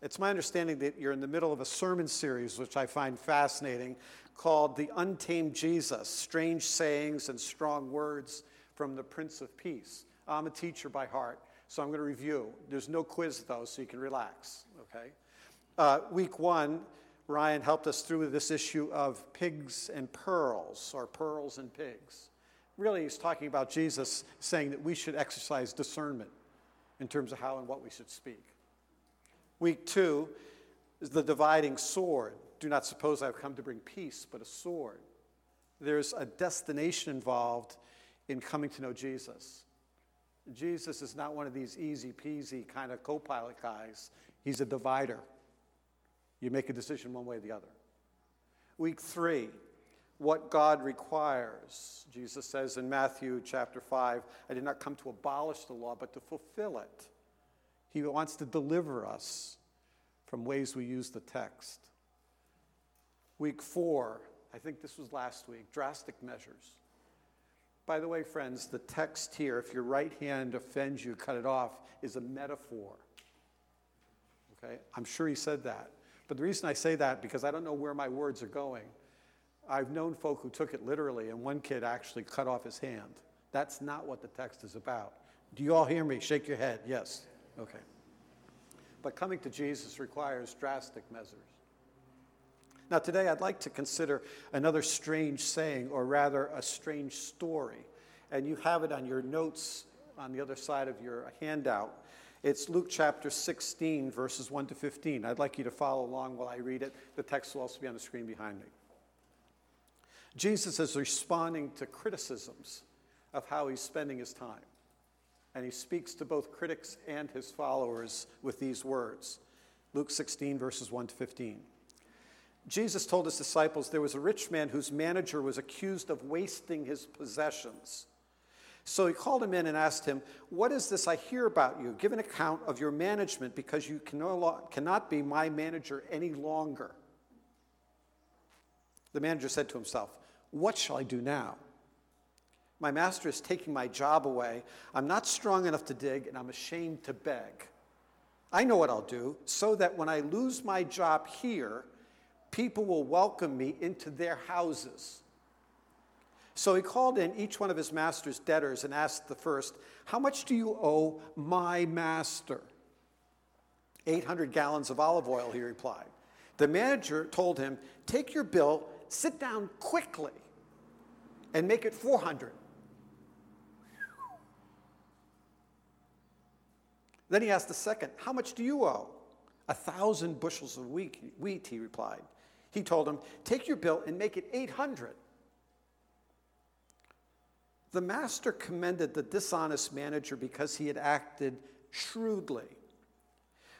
It's my understanding that you're in the middle of a sermon series, which I find fascinating, called The Untamed Jesus Strange Sayings and Strong Words from the Prince of Peace. I'm a teacher by heart, so I'm going to review. There's no quiz, though, so you can relax, okay? Uh, week one, Ryan helped us through this issue of pigs and pearls, or pearls and pigs. Really, he's talking about Jesus saying that we should exercise discernment in terms of how and what we should speak. Week two is the dividing sword. Do not suppose I've come to bring peace, but a sword. There's a destination involved in coming to know Jesus. Jesus is not one of these easy peasy kind of co pilot guys, he's a divider. You make a decision one way or the other. Week three, what God requires. Jesus says in Matthew chapter 5, I did not come to abolish the law, but to fulfill it. He wants to deliver us from ways we use the text. Week four, I think this was last week, drastic measures. By the way, friends, the text here, if your right hand offends you, cut it off, is a metaphor. Okay? I'm sure he said that. But the reason I say that, because I don't know where my words are going. I've known folk who took it literally, and one kid actually cut off his hand. That's not what the text is about. Do you all hear me? Shake your head. Yes. Okay. But coming to Jesus requires drastic measures. Now, today I'd like to consider another strange saying, or rather, a strange story. And you have it on your notes on the other side of your handout. It's Luke chapter 16, verses 1 to 15. I'd like you to follow along while I read it. The text will also be on the screen behind me. Jesus is responding to criticisms of how he's spending his time and he speaks to both critics and his followers with these words Luke 16, verses 1 to 15. Jesus told his disciples there was a rich man whose manager was accused of wasting his possessions. So he called him in and asked him, What is this I hear about you? Give an account of your management because you can no cannot be my manager any longer. The manager said to himself, What shall I do now? My master is taking my job away. I'm not strong enough to dig, and I'm ashamed to beg. I know what I'll do so that when I lose my job here, people will welcome me into their houses. So he called in each one of his master's debtors and asked the first, How much do you owe my master? 800 gallons of olive oil, he replied. The manager told him, Take your bill, sit down quickly, and make it 400. Then he asked the second, How much do you owe? A thousand bushels of wheat, he replied. He told him, Take your bill and make it 800. The master commended the dishonest manager because he had acted shrewdly.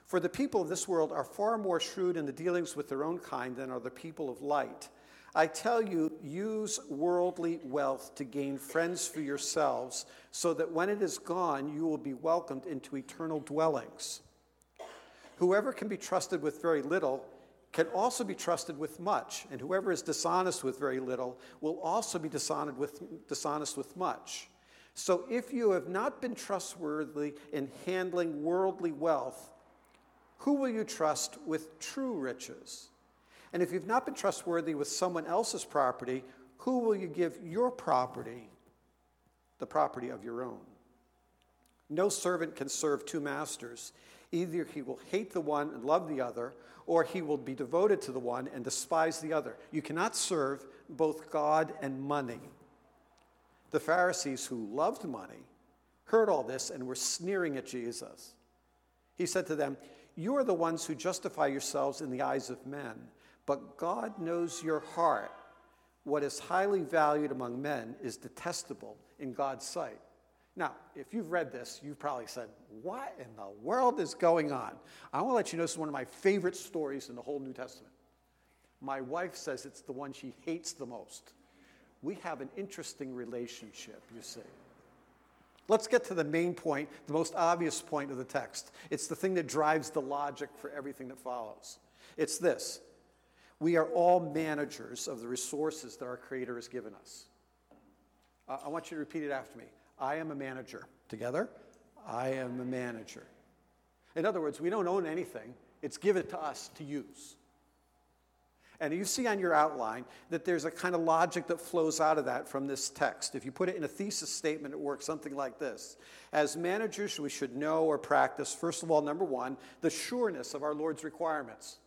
For the people of this world are far more shrewd in the dealings with their own kind than are the people of light. I tell you, use worldly wealth to gain friends for yourselves, so that when it is gone, you will be welcomed into eternal dwellings. Whoever can be trusted with very little can also be trusted with much, and whoever is dishonest with very little will also be dishonest with, dishonest with much. So if you have not been trustworthy in handling worldly wealth, who will you trust with true riches? And if you've not been trustworthy with someone else's property, who will you give your property, the property of your own? No servant can serve two masters. Either he will hate the one and love the other, or he will be devoted to the one and despise the other. You cannot serve both God and money. The Pharisees who loved money heard all this and were sneering at Jesus. He said to them, You are the ones who justify yourselves in the eyes of men but God knows your heart. What is highly valued among men is detestable in God's sight. Now, if you've read this, you've probably said, What in the world is going on? I want to let you know this is one of my favorite stories in the whole New Testament. My wife says it's the one she hates the most. We have an interesting relationship, you see. Let's get to the main point, the most obvious point of the text. It's the thing that drives the logic for everything that follows. It's this we are all managers of the resources that our Creator has given us. Uh, I want you to repeat it after me. I am a manager. Together, I am a manager. In other words, we don't own anything, it's given to us to use. And you see on your outline that there's a kind of logic that flows out of that from this text. If you put it in a thesis statement, it works something like this As managers, we should know or practice, first of all, number one, the sureness of our Lord's requirements.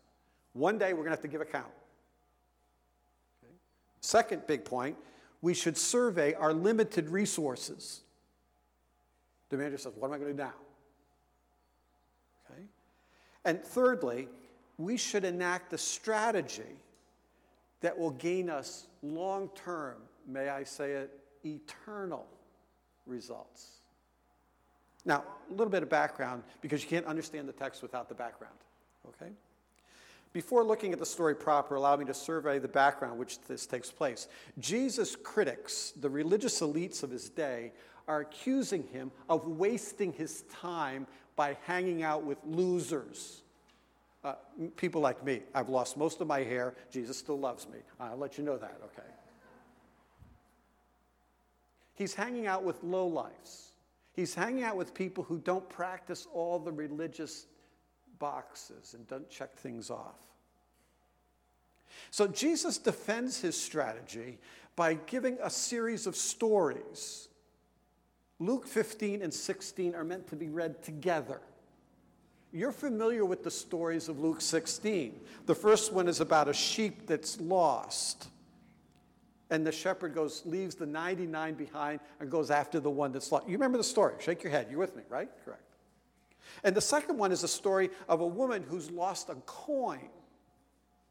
One day we're going to have to give account. Okay. Second big point, we should survey our limited resources. The manager says, What am I going to do now? Okay. And thirdly, we should enact a strategy that will gain us long term, may I say it, eternal results. Now, a little bit of background because you can't understand the text without the background, okay? Before looking at the story proper, allow me to survey the background which this takes place. Jesus' critics, the religious elites of his day, are accusing him of wasting his time by hanging out with losers. Uh, people like me. I've lost most of my hair. Jesus still loves me. I'll let you know that, okay? He's hanging out with lowlifes. He's hanging out with people who don't practice all the religious boxes and don't check things off. So Jesus defends his strategy by giving a series of stories. Luke 15 and 16 are meant to be read together. You're familiar with the stories of Luke 16. The first one is about a sheep that's lost. And the shepherd goes, leaves the 99 behind and goes after the one that's lost. You remember the story? Shake your head. You're with me, right? Correct. And the second one is a story of a woman who's lost a coin,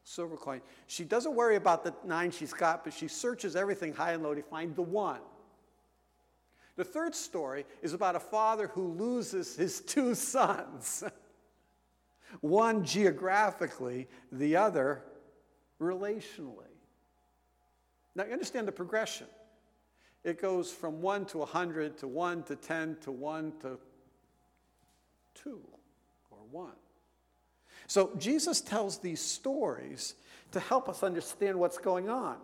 silver coin. She doesn't worry about the nine she's got, but she searches everything high and low to find the one. The third story is about a father who loses his two sons. one geographically, the other relationally. Now, you understand the progression. It goes from 1 to 100 to 1 to 10 to 1 to 2 or 1. So, Jesus tells these stories to help us understand what's going on.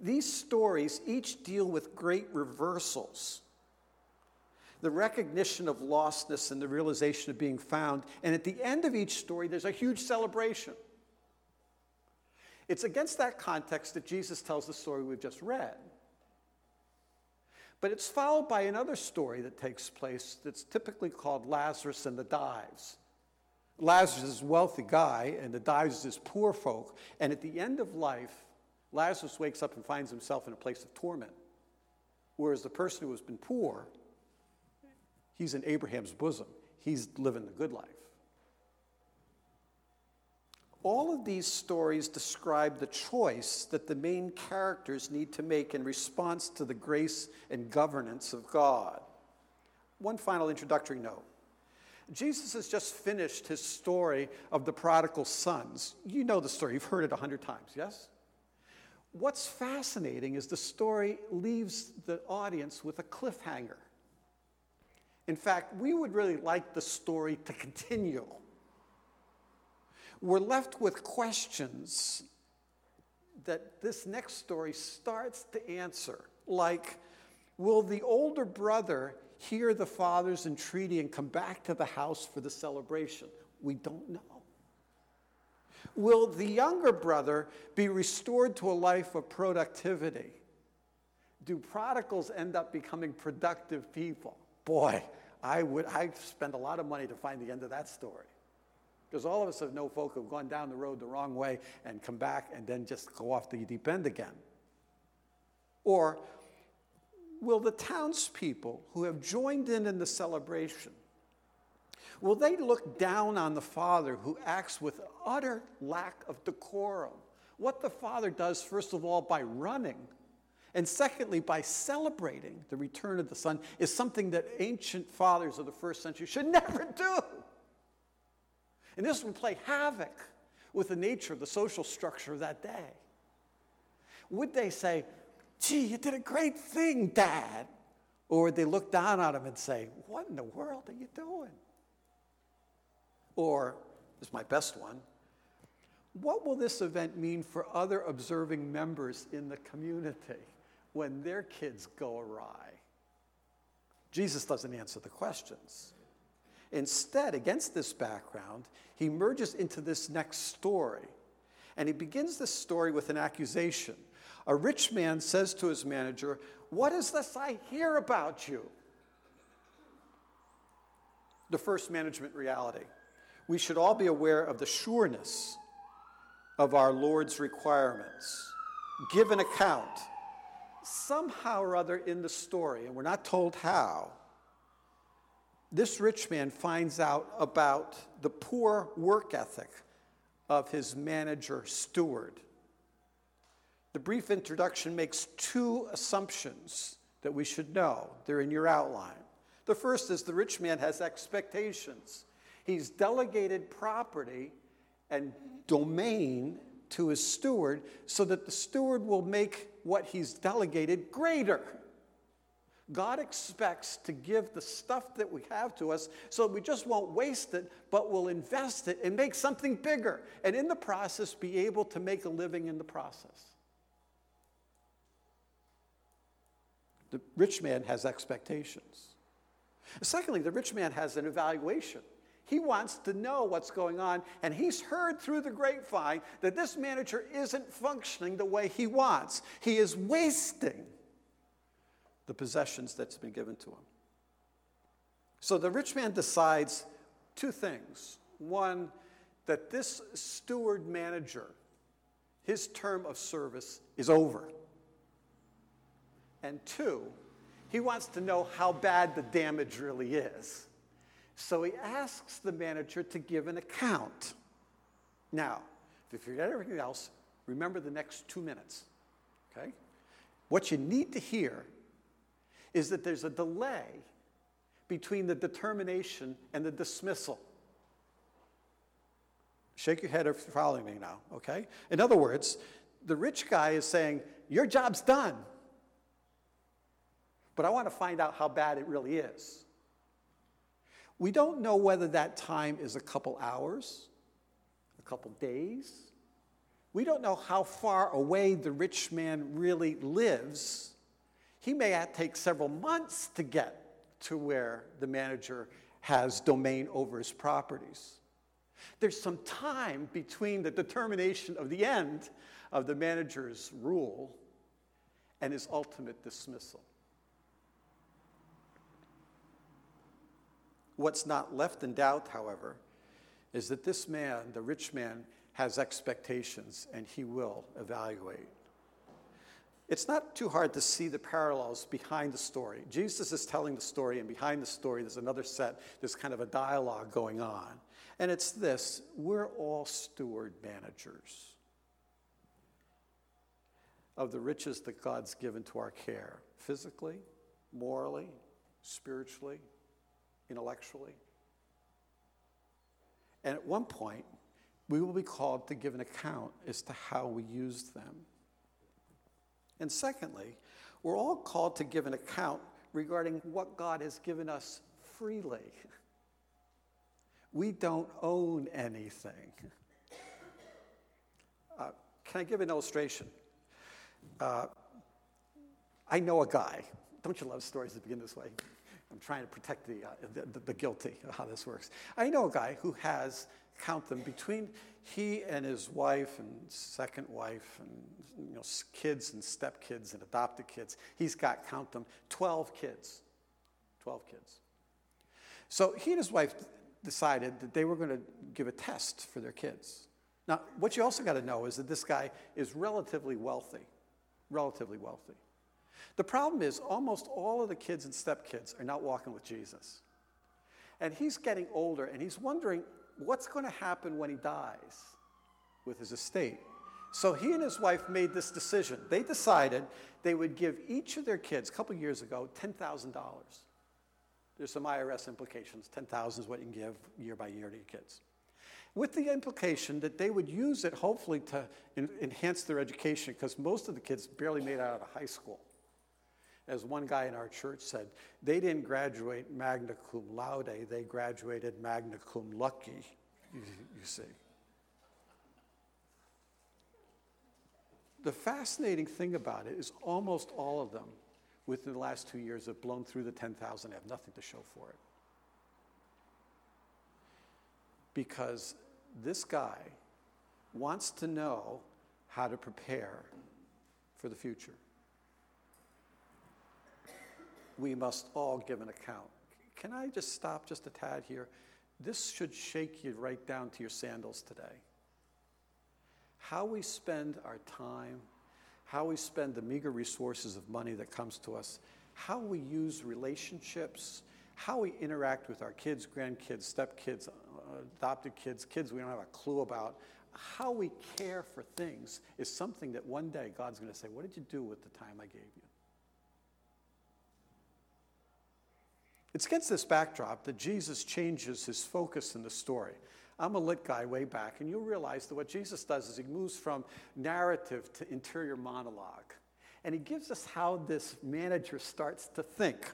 These stories each deal with great reversals the recognition of lostness and the realization of being found. And at the end of each story, there's a huge celebration. It's against that context that Jesus tells the story we've just read. But it's followed by another story that takes place that's typically called Lazarus and the Dives. Lazarus is a wealthy guy, and the Dives is poor folk. And at the end of life, Lazarus wakes up and finds himself in a place of torment. Whereas the person who has been poor He's in Abraham's bosom. He's living the good life. All of these stories describe the choice that the main characters need to make in response to the grace and governance of God. One final introductory note. Jesus has just finished his story of the prodigal sons. You know the story, you've heard it a hundred times, yes? What's fascinating is the story leaves the audience with a cliffhanger. In fact, we would really like the story to continue. We're left with questions that this next story starts to answer, like Will the older brother hear the father's entreaty and come back to the house for the celebration? We don't know. Will the younger brother be restored to a life of productivity? Do prodigals end up becoming productive people? boy, I would I spend a lot of money to find the end of that story. Because all of us have know folk who've gone down the road the wrong way and come back and then just go off the deep end again. Or will the townspeople who have joined in in the celebration will they look down on the father who acts with utter lack of decorum what the father does first of all by running and secondly, by celebrating the return of the Son is something that ancient fathers of the first century should never do. And this would play havoc with the nature of the social structure of that day. Would they say, gee, you did a great thing, Dad? Or would they look down on him and say, what in the world are you doing? Or, this is my best one, what will this event mean for other observing members in the community? when their kids go awry? Jesus doesn't answer the questions. Instead, against this background, he merges into this next story. And he begins this story with an accusation. A rich man says to his manager, What is this I hear about you? The first management reality. We should all be aware of the sureness of our Lord's requirements. Give an account somehow or other in the story, and we're not told how, this rich man finds out about the poor work ethic of his manager steward. The brief introduction makes two assumptions that we should know. They're in your outline. The first is the rich man has expectations. He's delegated property and domain to his steward so that the steward will make what he's delegated greater. God expects to give the stuff that we have to us so we just won't waste it, but we'll invest it and make something bigger. And in the process, be able to make a living in the process. The rich man has expectations. Secondly, the rich man has an evaluation. He wants to know what's going on, and he's heard through the grapevine that this manager isn't functioning the way he wants. He is wasting the possessions that's been given to him. So the rich man decides two things. One, that this steward manager, his term of service is over. And two, he wants to know how bad the damage really is. So he asks the manager to give an account. Now, if you forget everything else, remember the next two minutes. Okay? What you need to hear is that there's a delay between the determination and the dismissal. Shake your head if you're following me now, okay? In other words, the rich guy is saying, Your job's done. But I want to find out how bad it really is. We don't know whether that time is a couple hours, a couple days. We don't know how far away the rich man really lives he may take several months to get to where the manager has domain over his properties. There's some time between the determination of the end of the manager's rule and his ultimate dismissal. What's not left in doubt, however, is that this man, the rich man, has expectations and he will evaluate. It's not too hard to see the parallels behind the story. Jesus is telling the story, and behind the story, there's another set, there's kind of a dialogue going on. And it's this we're all steward managers of the riches that God's given to our care physically, morally, spiritually, intellectually. And at one point, we will be called to give an account as to how we use them. And secondly, we're all called to give an account regarding what God has given us freely. We don't own anything. Uh, can I give an illustration? Uh, I know a guy. Don't you love stories that begin this way? I'm trying to protect the, uh, the, the, guilty of how this works. I know a guy who has, count them, between he and his wife and second wife and you know, kids and stepkids and adopted kids, he's got, count them, 12 kids. 12 kids. So he and his wife decided that they were going to give a test for their kids. Now, what you also got to know is that this guy is relatively wealthy, relatively wealthy. The problem is almost all of the kids and stepkids are not walking with Jesus. And he's getting older and he's wondering what's going to happen when he dies with his estate. So he and his wife made this decision. They decided they would give each of their kids, a couple years ago, $10,000. There's some IRS implications. 10,000 is what you can give year by year to your kids. With the implication that they would use it hopefully to enhance their education because most of the kids barely made it out of high school. As one guy in our church said, they didn't graduate magna cum laude, they graduated magna cum lucky, you, you see. The fascinating thing about it is almost all of them within the last two years have blown through the 10,000 and have nothing to show for it. because this guy wants to know how to prepare for the future. We must all give an account. Can I just stop just a tad here? This should shake you right down to your sandals today. How we spend our time, how we spend the meager resources of money that comes to us, how we use relationships, how we interact with our kids, grandkids, stepkids, adopted kids, kids we don't have a clue about, how we care for things is something that one day God's going to say, What did you do with the time I gave you? It's against this backdrop that Jesus changes his focus in the story. I'm a lit guy way back, and you'll realize that what Jesus does is he moves from narrative to interior monologue. And he gives us how this manager starts to think.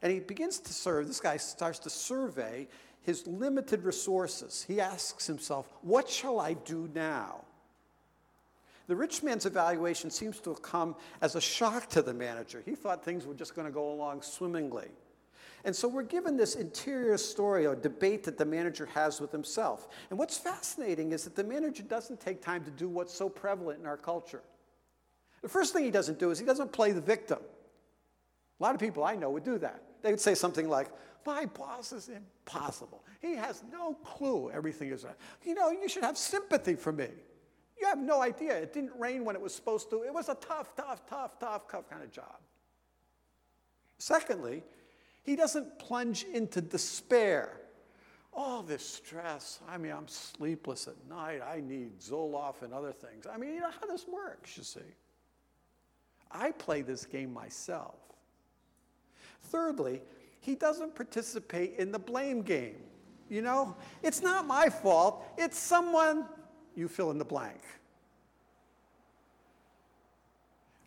And he begins to serve, this guy starts to survey his limited resources. He asks himself, What shall I do now? The rich man's evaluation seems to have come as a shock to the manager. He thought things were just going to go along swimmingly. And so we're given this interior story or debate that the manager has with himself. And what's fascinating is that the manager doesn't take time to do what's so prevalent in our culture. The first thing he doesn't do is he doesn't play the victim. A lot of people I know would do that. They would say something like, My boss is impossible. He has no clue everything is. You know, you should have sympathy for me. You have no idea. It didn't rain when it was supposed to. It was a tough, tough, tough, tough, tough kind of job. Secondly, he doesn't plunge into despair. All this stress. I mean, I'm sleepless at night. I need Zoloft and other things. I mean, you know how this works, you see. I play this game myself. Thirdly, he doesn't participate in the blame game. You know, it's not my fault, it's someone, you fill in the blank.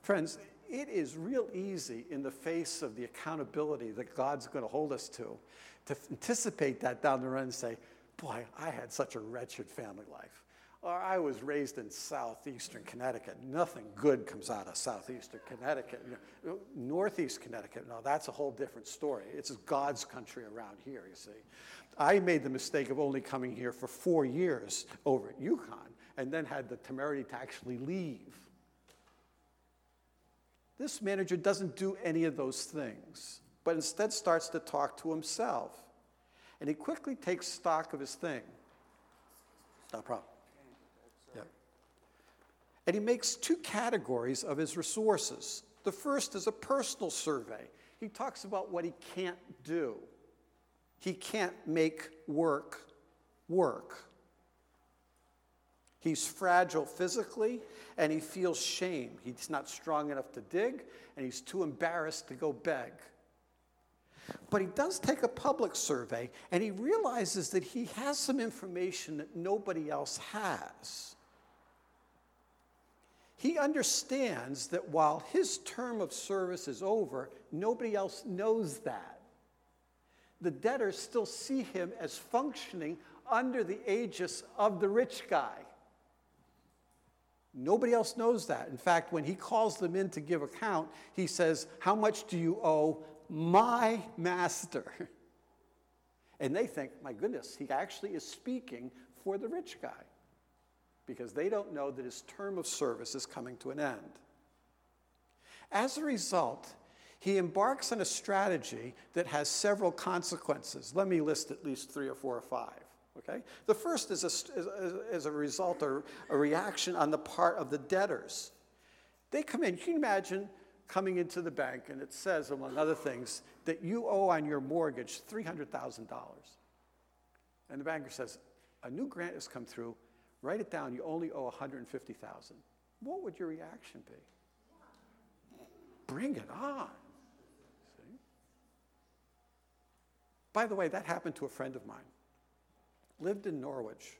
Friends, it is real easy in the face of the accountability that God's going to hold us to, to anticipate that down the run and say, Boy, I had such a wretched family life. Or I was raised in southeastern Connecticut. Nothing good comes out of southeastern Connecticut. Northeast Connecticut, no, that's a whole different story. It's God's country around here, you see. I made the mistake of only coming here for four years over at UConn and then had the temerity to actually leave. This manager doesn't do any of those things, but instead starts to talk to himself. And he quickly takes stock of his thing. No problem. Yeah. And he makes two categories of his resources. The first is a personal survey. He talks about what he can't do. He can't make work work. He's fragile physically and he feels shame. He's not strong enough to dig and he's too embarrassed to go beg. But he does take a public survey and he realizes that he has some information that nobody else has. He understands that while his term of service is over, nobody else knows that. The debtors still see him as functioning under the aegis of the rich guy. Nobody else knows that. In fact, when he calls them in to give account, he says, How much do you owe my master? And they think, My goodness, he actually is speaking for the rich guy because they don't know that his term of service is coming to an end. As a result, he embarks on a strategy that has several consequences. Let me list at least three or four or five. Okay? The first is a, is, is a result or a reaction on the part of the debtors. They come in, You can imagine coming into the bank and it says, among other things, that you owe on your mortgage $300,000. And the banker says, a new grant has come through, write it down, you only owe 150,000. What would your reaction be? Bring it on. See? By the way, that happened to a friend of mine lived in Norwich.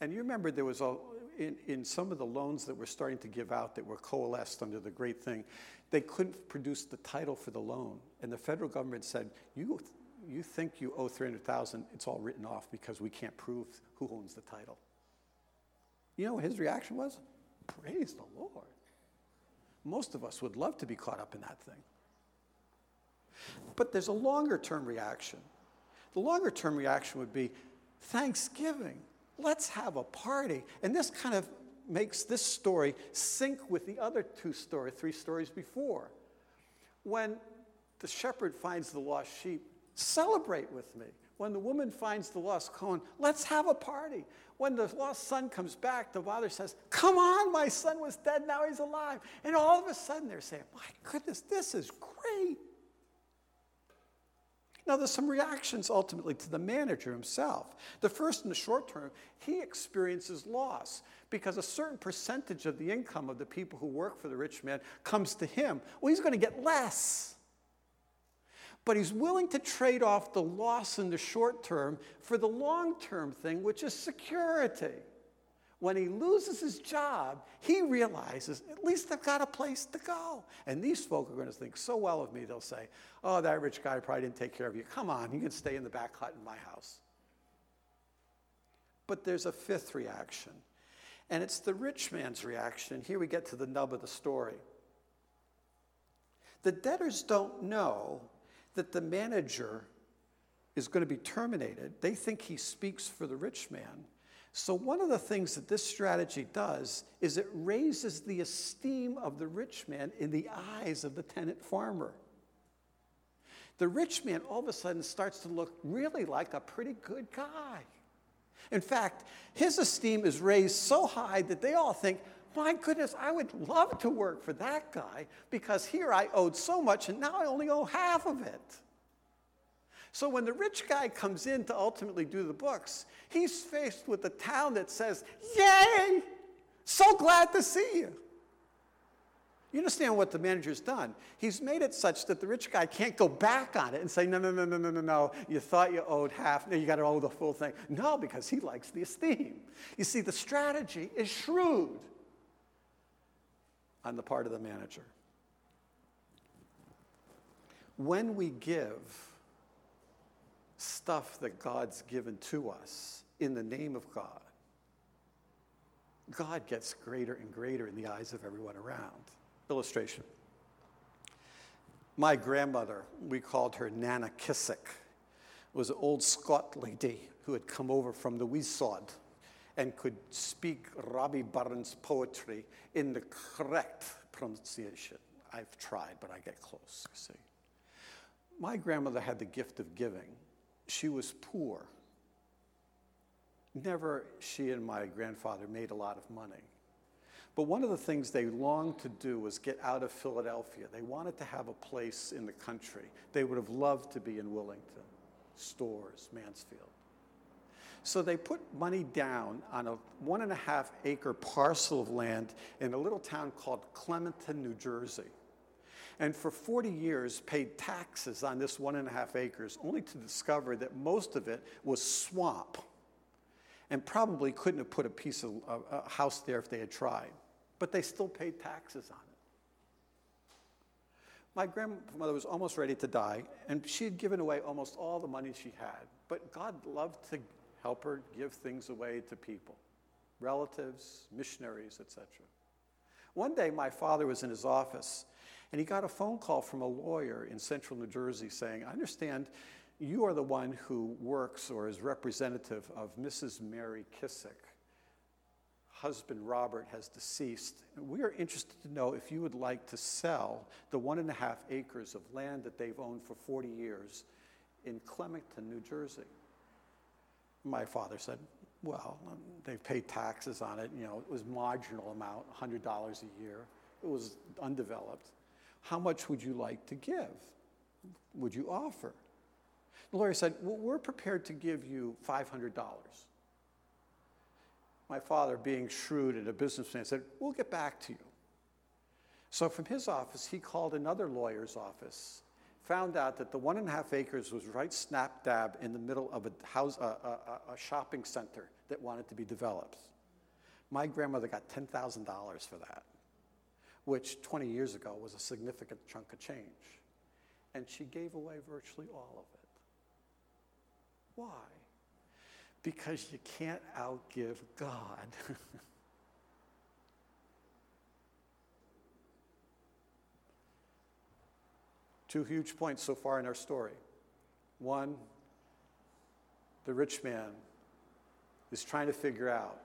And you remember there was a, in, in some of the loans that were starting to give out that were coalesced under the great thing, they couldn't produce the title for the loan. And the federal government said, you, you think you owe 300,000, it's all written off because we can't prove who owns the title. You know what his reaction was? Praise the Lord. Most of us would love to be caught up in that thing. But there's a longer term reaction. The longer term reaction would be Thanksgiving. Let's have a party. And this kind of makes this story sync with the other two stories, three stories before. When the shepherd finds the lost sheep, celebrate with me. When the woman finds the lost coin, let's have a party. When the lost son comes back, the father says, Come on, my son was dead, now he's alive. And all of a sudden they're saying, My goodness, this is great. Now, there's some reactions ultimately to the manager himself. The first, in the short term, he experiences loss because a certain percentage of the income of the people who work for the rich man comes to him. Well, he's going to get less. But he's willing to trade off the loss in the short term for the long term thing, which is security. When he loses his job, he realizes at least I've got a place to go. And these folk are going to think so well of me, they'll say, Oh, that rich guy probably didn't take care of you. Come on, you can stay in the back hut in my house. But there's a fifth reaction, and it's the rich man's reaction. Here we get to the nub of the story. The debtors don't know that the manager is going to be terminated. They think he speaks for the rich man. So, one of the things that this strategy does is it raises the esteem of the rich man in the eyes of the tenant farmer. The rich man all of a sudden starts to look really like a pretty good guy. In fact, his esteem is raised so high that they all think, my goodness, I would love to work for that guy because here I owed so much and now I only owe half of it. So when the rich guy comes in to ultimately do the books, he's faced with a town that says, Yay! So glad to see you. You understand what the manager's done? He's made it such that the rich guy can't go back on it and say, no, no, no, no, no, no, no. You thought you owed half. No, you got to owe the full thing. No, because he likes the esteem. You see, the strategy is shrewd on the part of the manager. When we give stuff that God's given to us in the name of God, God gets greater and greater in the eyes of everyone around. Illustration. My grandmother, we called her Nana Kissick, was an old Scot lady who had come over from the Weesod and could speak Robbie Burns poetry in the correct pronunciation. I've tried, but I get close, you see. My grandmother had the gift of giving. She was poor. Never she and my grandfather made a lot of money. But one of the things they longed to do was get out of Philadelphia. They wanted to have a place in the country. They would have loved to be in Willington, Storrs, Mansfield. So they put money down on a one and a half acre parcel of land in a little town called Clementon, New Jersey. And for 40 years paid taxes on this one and a half acres, only to discover that most of it was swamp and probably couldn't have put a piece of a house there if they had tried but they still paid taxes on it. My grandmother was almost ready to die, and she had given away almost all the money she had. But God loved to help her give things away to people relatives, missionaries, etc. One day, my father was in his office, and he got a phone call from a lawyer in central New Jersey saying, I understand you are the one who works or is representative of Mrs. Mary Kissick husband Robert has deceased. We are interested to know if you would like to sell the one and a half acres of land that they've owned for 40 years in Clementon, New Jersey. My father said, well, they've paid taxes on it. You know, it was marginal amount, $100 a year. It was undeveloped. How much would you like to give? Would you offer? The lawyer said, well, we're prepared to give you $500 my father, being shrewd and a businessman, said, We'll get back to you. So from his office, he called another lawyer's office, found out that the one and a half acres was right snap dab in the middle of a, house, a, a, a shopping center that wanted to be developed. My grandmother got $10,000 for that, which 20 years ago was a significant chunk of change. And she gave away virtually all of it. Why? because you can't outgive God. Two huge points so far in our story. One, the rich man is trying to figure out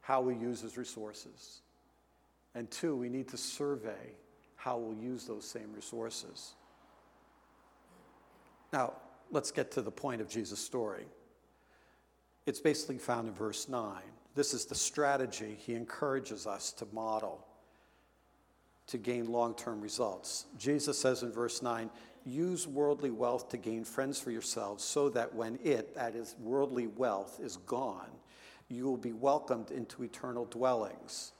how we use his resources. And two, we need to survey how we'll use those same resources. Now, let's get to the point of Jesus' story. It's basically found in verse 9. This is the strategy he encourages us to model to gain long term results. Jesus says in verse 9, use worldly wealth to gain friends for yourselves, so that when it, that is, worldly wealth, is gone, you will be welcomed into eternal dwellings.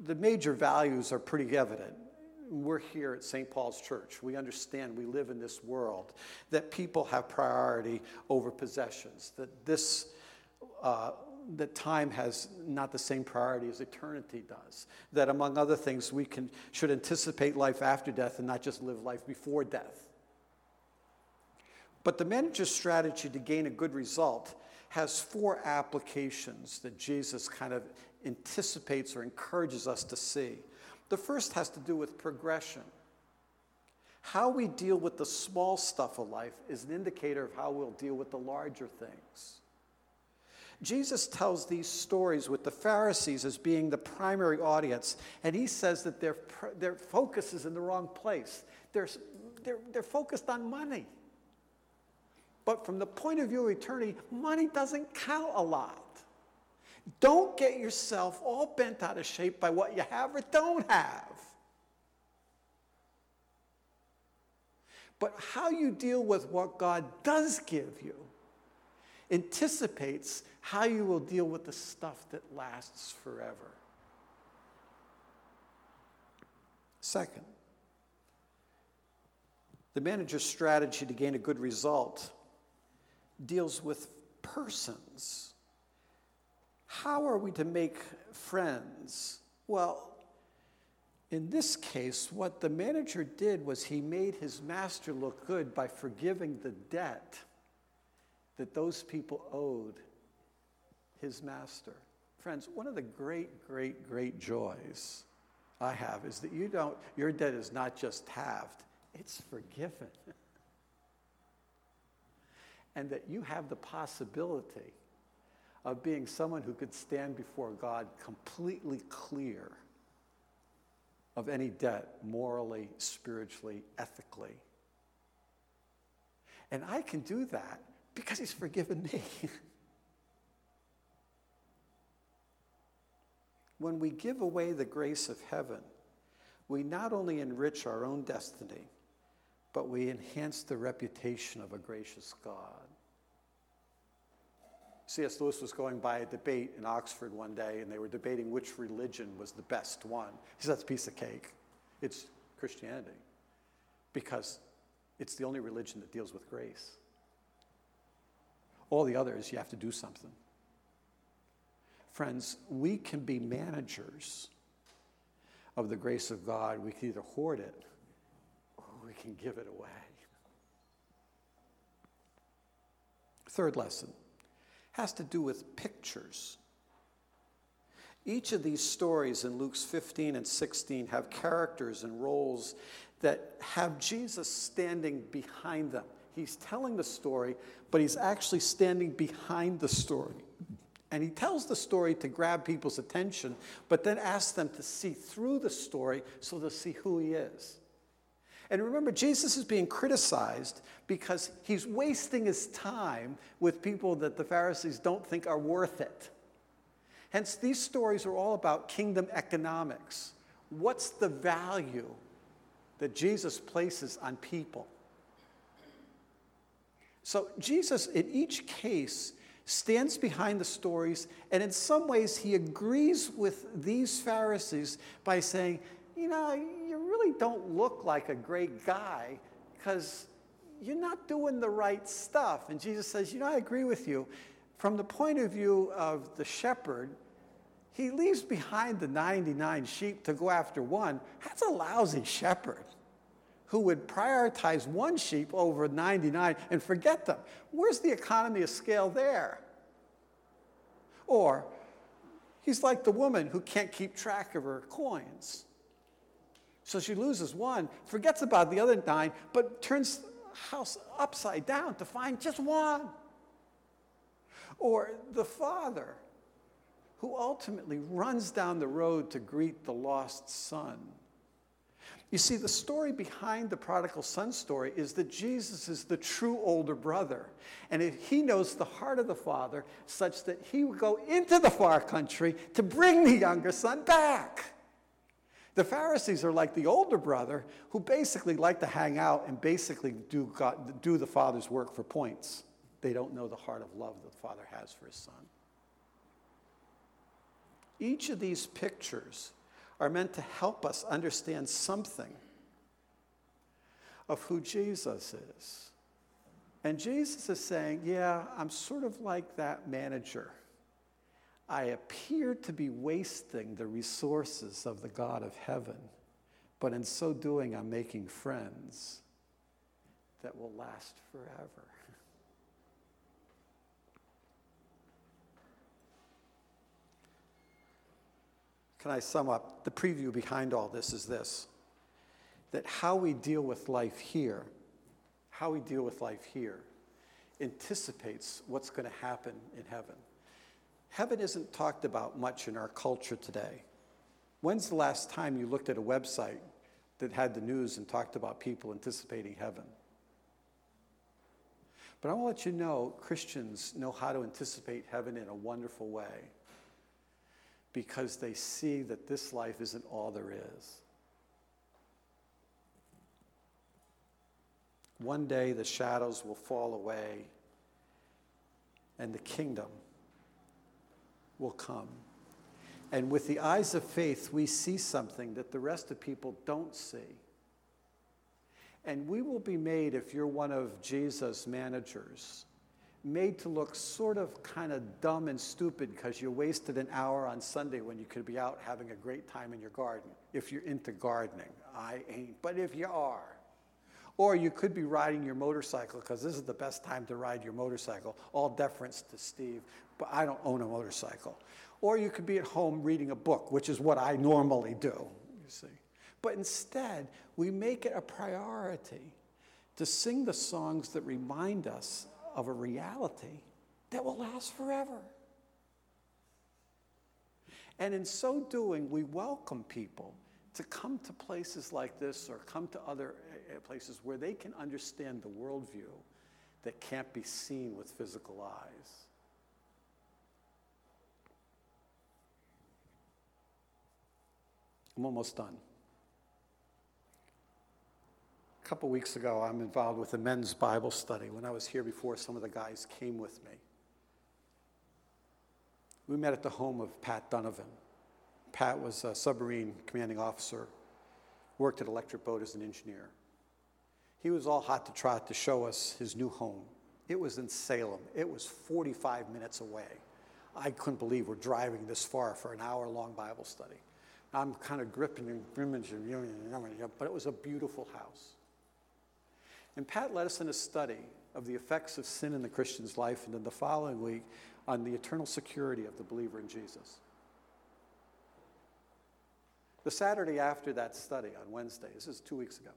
The major values are pretty evident. We're here at St. Paul's Church. We understand we live in this world, that people have priority over possessions, that this uh, that time has not the same priority as eternity does. That among other things, we can, should anticipate life after death and not just live life before death. But the manager's strategy to gain a good result has four applications that Jesus kind of anticipates or encourages us to see. The first has to do with progression. How we deal with the small stuff of life is an indicator of how we'll deal with the larger things. Jesus tells these stories with the Pharisees as being the primary audience, and he says that their, their focus is in the wrong place. They're, they're, they're focused on money. But from the point of view of eternity, money doesn't count a lot. Don't get yourself all bent out of shape by what you have or don't have. But how you deal with what God does give you anticipates how you will deal with the stuff that lasts forever. Second, the manager's strategy to gain a good result deals with persons. How are we to make friends? Well, in this case, what the manager did was he made his master look good by forgiving the debt that those people owed his master. Friends, one of the great, great, great joys I have is that you don't, your debt is not just halved, it's forgiven. and that you have the possibility of being someone who could stand before God completely clear of any debt, morally, spiritually, ethically. And I can do that because He's forgiven me. when we give away the grace of heaven, we not only enrich our own destiny, but we enhance the reputation of a gracious God. C.S. Lewis was going by a debate in Oxford one day, and they were debating which religion was the best one. He said, That's a piece of cake. It's Christianity, because it's the only religion that deals with grace. All the others, you have to do something. Friends, we can be managers of the grace of God. We can either hoard it or we can give it away. Third lesson has to do with pictures. Each of these stories in Luke's 15 and 16 have characters and roles that have Jesus standing behind them. He's telling the story, but he's actually standing behind the story. And he tells the story to grab people's attention, but then asks them to see through the story so they'll see who he is. And remember, Jesus is being criticized because he's wasting his time with people that the Pharisees don't think are worth it. Hence, these stories are all about kingdom economics. What's the value that Jesus places on people? So, Jesus, in each case, stands behind the stories, and in some ways, he agrees with these Pharisees by saying, You know, really don't look like a great guy because you're not doing the right stuff. And Jesus says, You know, I agree with you. From the point of view of the shepherd, he leaves behind the 99 sheep to go after one. That's a lousy shepherd who would prioritize one sheep over 99 and forget them. Where's the economy of scale there? Or he's like the woman who can't keep track of her coins. So she loses one, forgets about the other nine, but turns the house upside down to find just one. Or the father who ultimately runs down the road to greet the lost son. You see, the story behind the prodigal son story is that Jesus is the true older brother. And he knows the heart of the father such that he would go into the far country to bring the younger son back. The Pharisees are like the older brother who basically like to hang out and basically do, God, do the father's work for points. They don't know the heart of love that the father has for his son. Each of these pictures are meant to help us understand something of who Jesus is. And Jesus is saying, Yeah, I'm sort of like that manager. I appear to be wasting the resources of the God of heaven, but in so doing, I'm making friends that will last forever. Can I sum up? The preview behind all this is this that how we deal with life here, how we deal with life here, anticipates what's going to happen in heaven. Heaven isn't talked about much in our culture today. When's the last time you looked at a website that had the news and talked about people anticipating heaven? But I want to let you know Christians know how to anticipate heaven in a wonderful way because they see that this life isn't all there is. One day the shadows will fall away and the kingdom will come. And with the eyes of faith, we see something that the rest of people don't see. And we will be made, if you're one of Jesus' managers, made to look sort of kind of dumb and stupid because you wasted an hour on Sunday when you could be out having a great time in your garden. If you're into gardening, I ain't. But if you are, or you could be riding your motorcycle because this is the best time to ride your motorcycle. All deference to Steve, but I don't own a motorcycle. Or you could be at home reading a book, which is what I normally do, you see. But instead, we make it a priority to sing the songs that remind us of a reality that will last forever. And in so doing, we welcome people to come to places like this or come to other Uh, places where they can understand the worldview that can't be seen with physical eyes. I'm almost done A couple weeks ago, I'm involved with a men's Bible study. When I was here before, some of the guys came with me. We met at the home of Pat Donovan. Pat was a submarine commanding officer, worked at Electric Boat as an engineer. He was all hot to trot to show us his new home. It was in Salem. It was 45 minutes away. I couldn't believe we're driving this far for an hour long Bible study. I'm kind of gripping and grimacing, but it was a beautiful house. And Pat led us in a study of the effects of sin in the Christian's life, and then the following week on the eternal security of the believer in Jesus. The Saturday after that study on Wednesday, this is two weeks ago,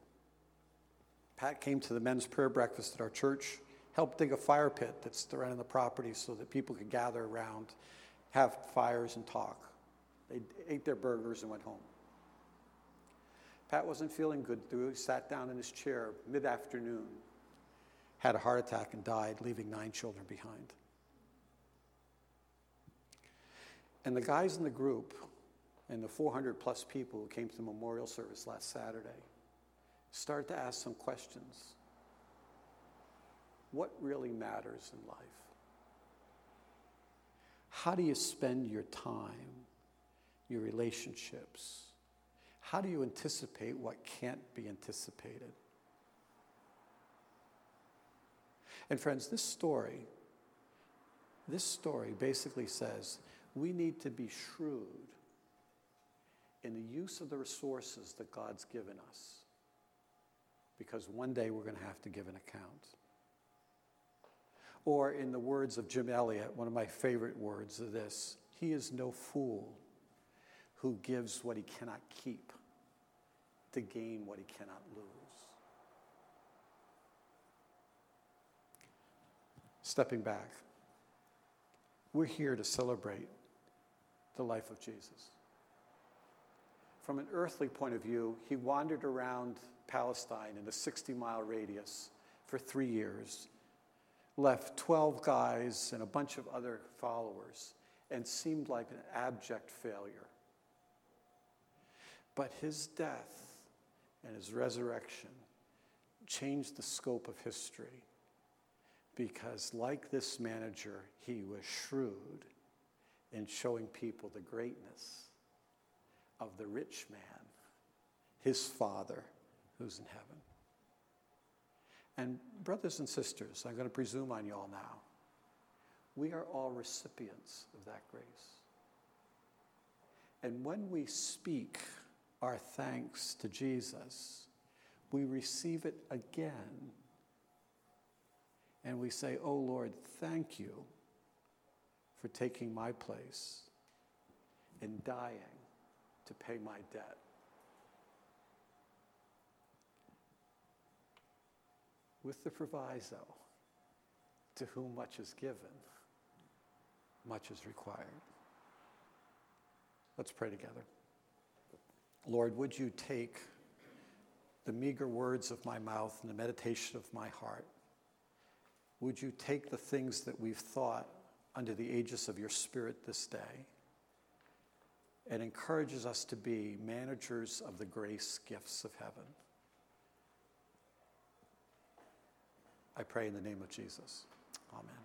Pat came to the men's prayer breakfast at our church, helped dig a fire pit that's surrounding the property so that people could gather around, have fires, and talk. They ate their burgers and went home. Pat wasn't feeling good. Through. He sat down in his chair mid afternoon, had a heart attack, and died, leaving nine children behind. And the guys in the group, and the 400 plus people who came to the memorial service last Saturday, started to ask some questions. What really matters in life? How do you spend your time, your relationships? How do you anticipate what can't be anticipated? And friends, this story, this story basically says we need to be shrewd in the use of the resources that God's given us. Because one day we're going to have to give an account. Or, in the words of Jim Elliot, one of my favorite words of this, he is no fool who gives what he cannot keep to gain what he cannot lose. Stepping back, We're here to celebrate the life of Jesus. From an earthly point of view, he wandered around Palestine in a 60 mile radius for three years, left 12 guys and a bunch of other followers, and seemed like an abject failure. But his death and his resurrection changed the scope of history because, like this manager, he was shrewd in showing people the greatness of the rich man, his father who's in heaven. And, brothers and sisters, I'm going to presume on you all now, we are all recipients of that grace. And when we speak our thanks to Jesus, we receive it again. And we say, Oh Lord, thank you for taking my place and dying to pay my debt. With the proviso, to whom much is given, much is required. Let's pray together. Lord, would you take the meager words of my mouth and the meditation of my heart? Would you take the things that we've thought under the aegis of your Spirit this day and encourages us to be managers of the grace gifts of heaven? I pray in the name of Jesus. Amen.